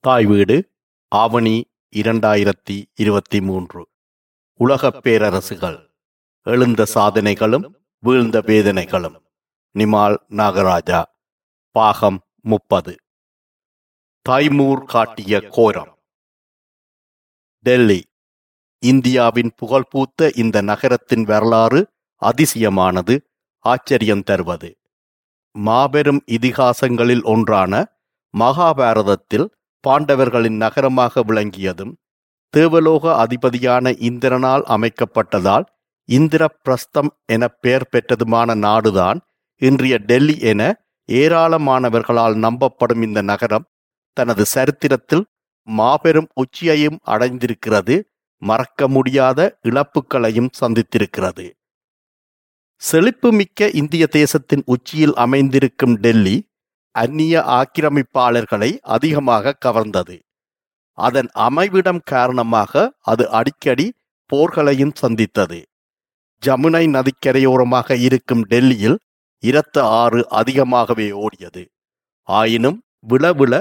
தாய் வீடு ஆவணி இரண்டாயிரத்தி இருபத்தி மூன்று. உலகப் பேரரசுகள் எழுந்த சாதனைகளும் வீழ்ந்த வேதனைகளும். நிமால் நாகராஜா பாகம் முப்பது. தாய்மூர் காட்டிய கோரம். டெல்லி இந்தியாவின் புகழ்பூத்த இந்த நகரத்தின் வரலாறு அதிசயமானது ஆச்சரியம் தருவது. மாபெரும் இதிகாசங்களில் ஒன்றான மகாபாரதத்தில் பாண்டவர்களின் நகரமாக விளங்கியதும் தேவலோக அதிபதியான இந்திரனால் அமைக்கப்பட்டதால் இந்திரபிரஸ்தம் என பெயர் பெற்றதுமான நாடுதான் இன்றைய டெல்லி என ஏராளமானவர்களால் நம்பப்படும் இந்த நகரம் தனது சரித்திரத்தில் மாபெரும் உச்சியையும் அடைந்திருக்கிறது மறக்க முடியாத இழப்புகளையும் சந்தித்திருக்கிறது. செழிப்புமிக்க இந்திய தேசத்தின் உச்சியில் அமைந்திருக்கும் டெல்லி அந்நிய ஆக்கிரமிப்பாளர்களை அதிகமாக கவர்ந்தது. அதன் அமைவிடம் காரணமாக அது அடிக்கடி போர்களையும் சந்தித்தது. ஜமுனை நதிக்கரையோரமாக இருக்கும் டெல்லியில் இரத்த ஆறு அதிகமாகவே ஓடியது. ஆயினும் விளவிள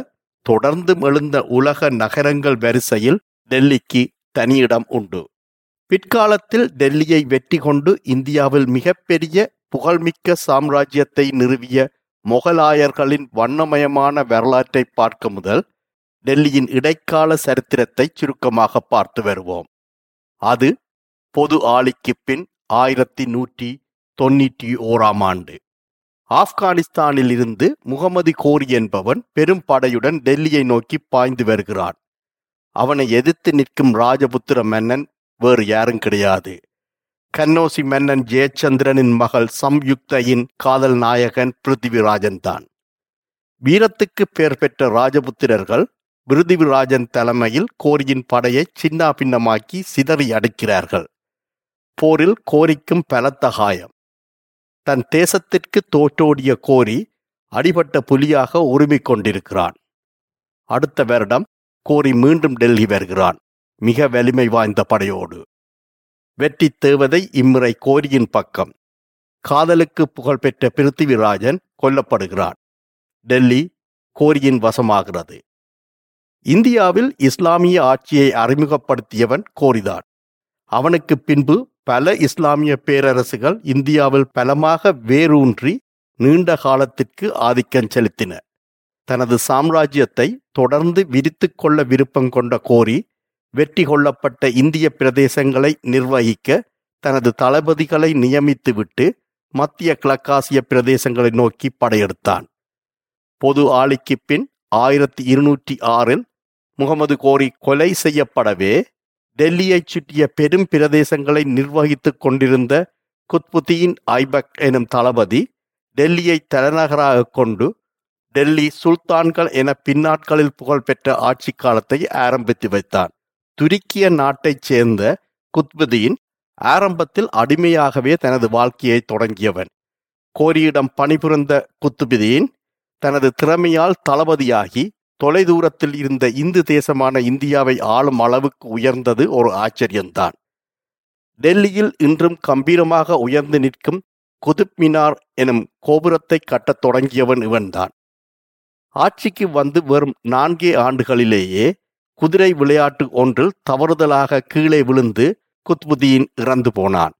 தொடர்ந்து எழுந்த உலக நகரங்கள் வரிசையில் டெல்லிக்கு தனியிடம் உண்டு. பிற்காலத்தில் டெல்லியை வெற்றி கொண்டு இந்தியாவில் மிகப்பெரிய புகழ்மிக்க சாம்ராஜ்யத்தை நிறுவிய முகலாயர்களின் வண்ணமயமான வரலாற்றை பார்க்க முதல் டெல்லியின் இடைக்கால சரித்திரத்தை சுருக்கமாக பார்த்து வருவோம். அது பொது ஆளிக்கு பின் ஆயிரத்தி நூற்றி தொன்னூற்றி ஓராம் ஆண்டு. ஆப்கானிஸ்தானில் இருந்து முகமது கோரி என்பவன் பெரும் படையுடன் டெல்லியை நோக்கி பாய்ந்து வருகிறான். அவனை எதிர்த்து நிற்கும் ராஜபுத்திர மன்னன் வேறு யாரும் கிடையாது. கன்னோசி மன்னன் ஜெயச்சந்திரனின் மகள் சம்யுக்தையின் காதல் நாயகன் பிருத்திவிராஜன் தான். வீரத்துக்கு பெயர் பெற்ற ராஜபுத்திரர்கள் பிருத்திவிராஜன் தலைமையில் கோரியின் படையை சின்னா பின்னமாக்கி சிதறி அடிக்கிறார்கள். போரில் கோரிக்கும் பலத்த காயம் தன் தேசத்திற்கு தோற்றோடிய கோரி அடிபட்ட புலியாக உரிமை கொண்டிருக்கிறான். அடுத்த வருடம் கோரி மீண்டும் டெல்லி வருகிறான். மிக வலிமை வாய்ந்த படையோடு. வெற்றி தேவதை இம்முறை கோரியின் பக்கம். காதலுக்கு புகழ்பெற்ற பிருத்திவிராஜன் கொல்லப்படுகிறான். டெல்லி கோரியின் வசமாகிறது. இந்தியாவில் இஸ்லாமிய ஆட்சியை அறிமுகப்படுத்தியவன் கோரிதான். அவனுக்கு பின்பு பல இஸ்லாமிய பேரரசுகள் இந்தியாவில் பலமாக வேரூன்றி நீண்ட காலத்திற்கு ஆதிக்கம் செலுத்தின. தனது சாம்ராஜ்யத்தை தொடர்ந்து விரித்து கொள்ள விருப்பம் கொண்ட கோரி வெற்றி கொள்ளப்பட்ட இந்திய பிரதேசங்களை நிர்வகிக்க தனது தளபதிகளை நியமித்துவிட்டு மத்திய கிழக்காசிய பிரதேசங்களை நோக்கி படையெடுத்தான். பொது ஆளிக்கு பின் ஆயிரத்தி இருநூற்றி ஆறில் முகமது கோரி கொலை செய்யப்படவே டெல்லியைச் சுற்றிய பெரும் பிரதேசங்களை நிர்வகித்துக் கொண்டிருந்த குத்புதீன் ஐபக் எனும் தளபதி டெல்லியை தலைநகராக கொண்டு டெல்லி சுல்தான்கள் என பின்னாட்களில் புகழ்பெற்ற ஆட்சி காலத்தை ஆரம்பித்து வைத்தான். துருக்கிய நாட்டைச் சேர்ந்த குத்புதீன் ஆரம்பத்தில் அடிமையாகவே தனது வாழ்க்கையை தொடங்கியவன். கோரியிடம் பணிபுரிந்த குத்துபுதீன் தனது திறமையால் தளபதியாகி தொலைதூரத்தில் இருந்த இந்து தேசமான இந்தியாவை ஆளும் அளவுக்கு உயர்ந்தது ஒரு ஆச்சரியம்தான். டெல்லியில் இன்றும் கம்பீரமாக உயர்ந்து நிற்கும் குதுப் மினார் எனும் கோபுரத்தை கட்டத் தொடங்கியவன் இவன்தான். ஆட்சிக்கு வந்து வரும் நான்கே ஆண்டுகளிலேயே குதிரை விளையாட்டு ஒன்றில் தவறுதலாக கீழே விழுந்து குத்புதீன் இறந்து போனான்.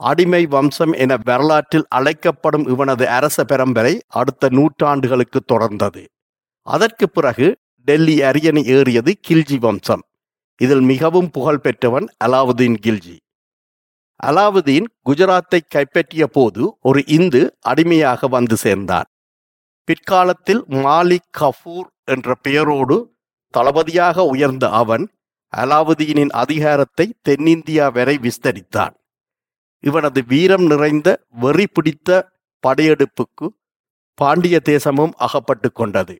அடிமை வம்சம் என வரலாற்றில் அழைக்கப்படும் இவனது அரச பரம்பரை அடுத்த நூற்றாண்டுகளுக்கு தொடர்ந்தது. அதற்கு பிறகு டெல்லி அரியணை ஏறியது கில்ஜி வம்சம். இதில் மிகவும் புகழ் பெற்றவன் அலாவுதீன் கில்ஜி. அலாவுதீன் குஜராத்தை கைப்பற்றிய போது ஒரு இந்து அடிமையாக வந்து சேர்ந்தான். பிற்காலத்தில் மாலிக் கஃபூர் என்ற பெயரோடு தளபதியாக உயர்ந்த அவன் அலாவுதீனின் அதிகாரத்தை தென்னிந்தியா வரை விஸ்தரித்தான். இவனது வீரம் நிறைந்த வெறி பிடித்த படையெடுப்புக்கு பாண்டிய தேசமும் அகப்பட்டு கொண்டது.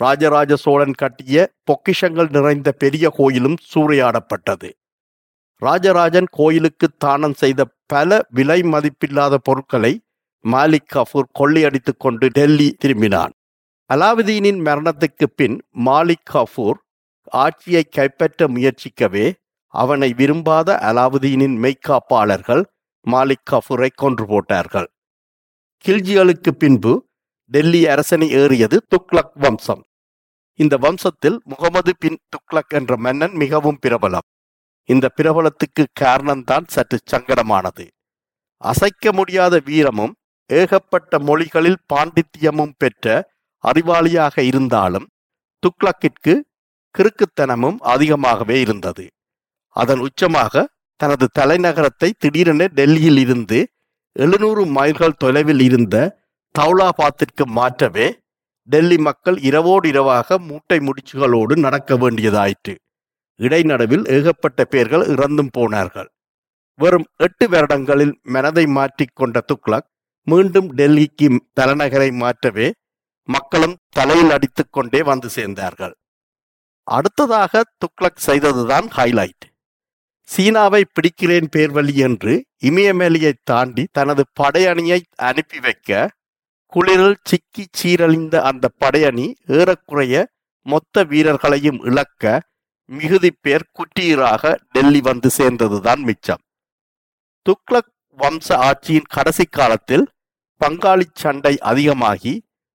ராஜராஜ சோழன் கட்டிய பொக்கிஷங்கள் நிறைந்த பெரிய கோயிலும் சூறையாடப்பட்டது. ராஜராஜன் கோயிலுக்கு தானம் செய்த பல விலை மதிப்பில்லாத பொருட்களை மாலிக் கஃபூர் கொள்ளையடித்துக் கொண்டு டெல்லி திரும்பினான். அலாவுதீனின் மரணத்துக்கு பின் மாலிக் காஃபூர் ஆட்சியை கைப்பற்ற முயற்சிக்கவே அவனை விரும்பாத அலாவுதீனின் மெய்க்காப்பாளர்கள் மாலிக் காஃபூரை கொன்று போட்டார்கள். கில்ஜிகளுக்கு பின்பு டெல்லி அரசனை ஏறியது துக்ளக் வம்சம். இந்த வம்சத்தில் முகமது பின் துக்ளக் என்ற மன்னன் மிகவும் பிரபலம். இந்த பிரபலத்துக்கு காரணம்தான் சற்று சங்கடமானது. அசைக்க முடியாத வீரமும் ஏகப்பட்ட மொழிகளில் பாண்டித்தியமும் பெற்ற அறிவாளியாக இருந்தாலும் துக்ளக்கிற்கு கிறுக்குத்தனமும் அதிகமாகவே இருந்தது. அதன் உச்சமாக தனது தலைநகரத்தை திடீரென டெல்லியில் இருந்து எழுநூறு மைல்கள் தொலைவில் இருந்த தௌலாபாத்திற்கு மாற்றவே டெல்லி மக்கள் இரவோடு இரவாக மூட்டை முடிச்சுகளோடு நடக்க வேண்டியதாயிற்று. இடைநடுவில் ஏகப்பட்ட பேர்கள் இறந்தும் போனார்கள். வெறும் எட்டு வருடங்களில் மனதை மாற்றிக்கொண்ட துக்ளக் மீண்டும் டெல்லிக்கு தலைநகரை மாற்றவே மக்களும் தலையில் அடித்துக் கொண்டே வந்து சேர்ந்தார்கள். அடுத்ததாக துக்ளக் செய்ததுதான் ஹைலைட். சீனாவை பிடிக்கிறேன் பேர்வழி என்று இமயமேலியை தாண்டி தனது படையணியை அனுப்பி வைக்க குளிரில் சிக்கி சீரழிந்த அந்த படையணி ஏறக்குறைய மொத்த வீரர்களையும் இழக்க மிகுதி பேர் குற்றீராக டெல்லி வந்து சேர்ந்ததுதான் மிச்சம். துக்ளக் வம்ச ஆட்சியின் கடைசி காலத்தில் பங்காளி சண்டை அதிகமாகி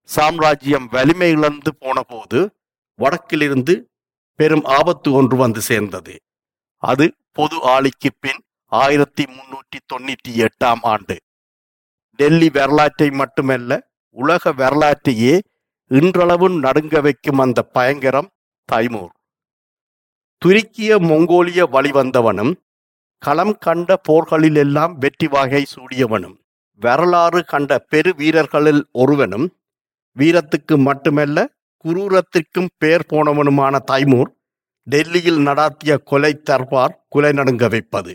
சாம்ராஜ்யம் வலிமை இழந்து போனபோது வடக்கிலிருந்து பெரும் ஆபத்து ஒன்று வந்து சேர்ந்தது. அது பொது ஆளிக்கு பின் ஆயிரத்தி முன்னூற்றி தொண்ணூற்றி எட்டாம் ஆண்டு. டெல்லி வரலாற்றை மட்டுமல்ல உலக வரலாற்றையே இன்றளவும் நடுங்க வைக்கும் அந்த பயங்கரம் தைமூர். துருக்கிய மொங்கோலிய வழிவந்தவனும் களம் கண்ட போர்களிலெல்லாம் வெற்றி வகை சூடியவனும் வரலாறு கண்ட பெரு வீரர்களில் ஒருவனும் வீரத்துக்கு மட்டுமல்ல குரூரத்திற்கும் பேர் போனவனுமான தைமூர் டெல்லியில் நடாத்திய கொலை தர்பார் குலை நடுங்க வைப்பது.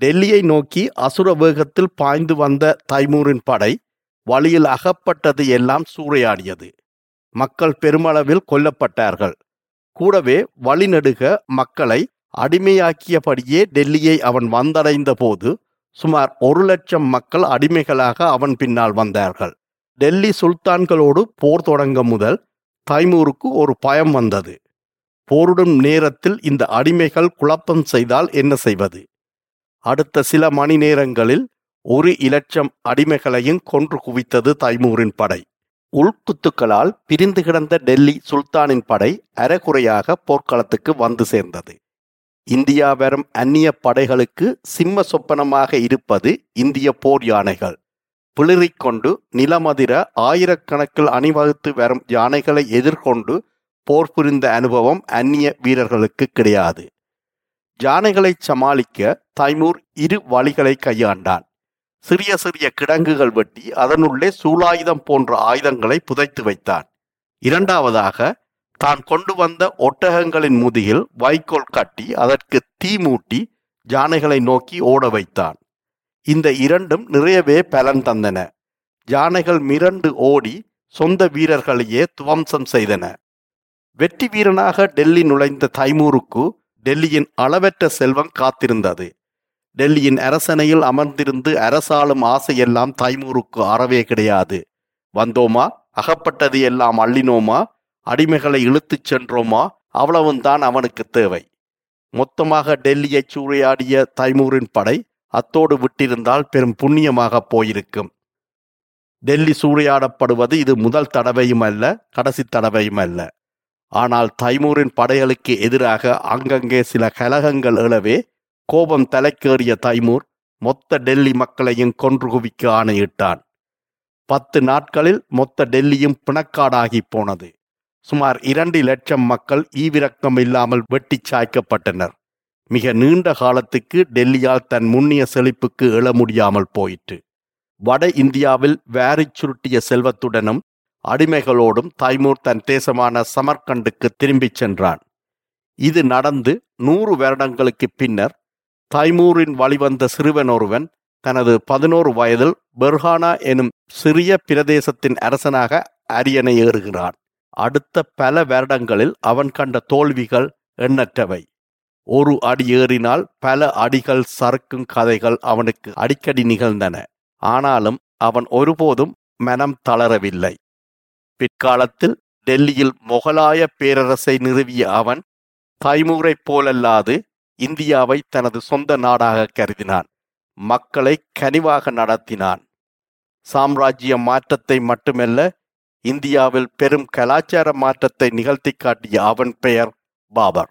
டெல்லியை நோக்கி அசுர வேகத்தில் பாய்ந்து வந்த தைமூரின் படை வழியில் அகப்பட்டது எல்லாம் சூறையாடியது. மக்கள் பெருமளவில் கொல்லப்பட்டார்கள். கூடவே வழிநடுக மக்களை அடிமையாக்கியபடியே டெல்லியை அவன் வந்தடைந்த போது சுமார் ஒரு லட்சம் மக்கள் அடிமைகளாக அவன் பின்னால் வந்தார்கள். டெல்லி சுல்தான்களோடு போர் தொடங்க முதல் தைமூருக்கு ஒரு பயம் வந்தது. போரிடும் நேரத்தில் இந்த அடிமைகள் குழப்பம் செய்தால் என்ன செய்வது? அடுத்த சில மணி நேரங்களில் ஒரு இலட்சம் அடிமைகளையும் கொன்று குவித்தது தைமூரின் படை. உள்குத்துக்களால் பிரிந்து கிடந்த டெல்லி சுல்தானின் படை அரைகுறையாக போர்க்களத்துக்கு வந்து சேர்ந்தது. இந்தியா வரும் அந்நிய படைகளுக்கு சிம்ம சொப்பனமாக இருப்பது இந்திய போர் யானைகள். பிளிறிக்கொண்டு நிலமதிர ஆயிரக்கணக்கில் அணிவகுத்து வரும் யானைகளை எதிர்கொண்டு போர் புரிந்த அனுபவம் அந்நிய வீரர்களுக்கு கிடையாது. யானைகளை சமாளிக்க தைமூர் இரு வழிகளை கையாண்டான். சிறிய சிறிய கிடங்குகள் வெட்டி அதனுள்ளே சூலாயுதம் போன்ற ஆயுதங்களை புதைத்து வைத்தான். இரண்டாவதாக தான் கொண்டு வந்த ஒட்டகங்களின் முதுகில் வைக்கோல் கட்டி அதற்கு தீ மூட்டி யானைகளை நோக்கி ஓட வைத்தான். இந்த இரண்டும் நிறையவே பலன் தந்தன. யானைகள் மிரண்டு ஓடி சொந்த வீரர்களையே துவம்சம் செய்தன. வெற்றி வீரனாக டெல்லி நுழைந்த தைமூருக்கு டெல்லியின் அளவற்ற செல்வம் காத்திருந்தது. டெல்லியின் அரசனையில் அமர்ந்திருந்து அரசாளும் ஆசையெல்லாம் தைமூருக்கு அறவே கிடையாது. வந்தோமா? அகப்பட்டது எல்லாம் அள்ளினோமா? அடிமைகளை இழுத்துச் சென்றோமா? அவ்வளவும் தான் அவனுக்கு தேவை. மொத்தமாக டெல்லியை சூறையாடிய தைமூரின் படை அத்தோடு விட்டிருந்தால் பெரும் புண்ணியமாக போயிருக்கும். டெல்லி சூறையாடப்படுவது இது முதல் தடவையும் அல்ல கடைசி தடவையும் அல்ல. ஆனால் தைமூரின் படைகளுக்கு எதிராக அங்கங்கே சில கலகங்கள் எழவே கோபம் தலைக்கேறிய தைமூர் மொத்த டெல்லி மக்களையும் கொன்று குவிக்க ஆணையிட்டான். பத்து நாட்களில் மொத்த டெல்லியும் பிணக்காடாகி போனது. சுமார் இரண்டு லட்சம் மக்கள் ஈவிரக்கம் இல்லாமல் வெட்டி சாய்க்கப்பட்டனர். மிக நீண்ட காலத்துக்கு டெல்லியால் தன் முன்னிய செழிப்புக்கு எழ முடியாமல் போயிற்று. வட இந்தியாவில் வேரி சுருட்டிய செல்வத்துடனும் அடிமைகளோடும் தைமூர் தன் தேசமான சமர்கண்டுக்கு திரும்பிச் சென்றான். இது நடந்து நூறு வருடங்களுக்கு பின்னர் தைமூரின் வழிவந்த சிறுவன் ஒருவன் தனது பதினோரு வயதில் பெர்ஹானா எனும் சிறிய பிரதேசத்தின் அரசனாக அரியணை ஏறுகிறான். அடுத்த பல வருடங்களில் அவன் கண்ட தோல்விகள் எண்ணற்றவை. ஒரு அடி ஏறினால் பல அடிகள் சறுக்கும் கதைகள் அவனுக்கு அடிக்கடி நிகழ்ந்தன. ஆனாலும் அவன் ஒருபோதும் மனம் தளரவில்லை. பிற்காலத்தில் டெல்லியில் முகலாய பேரரசை நிறுவிய அவன் தைமூரைப் போலல்லாது இந்தியாவை தனது சொந்த நாடாக கருதினான். மக்களை கனிவாக நடத்தினான். சாம்ராஜ்ய மாற்றத்தை மட்டுமல்ல இந்தியாவில் பெரும் கலாச்சார மாற்றத்தை நிகழ்த்தி காட்டிய அவன் பெயர் பாபர்.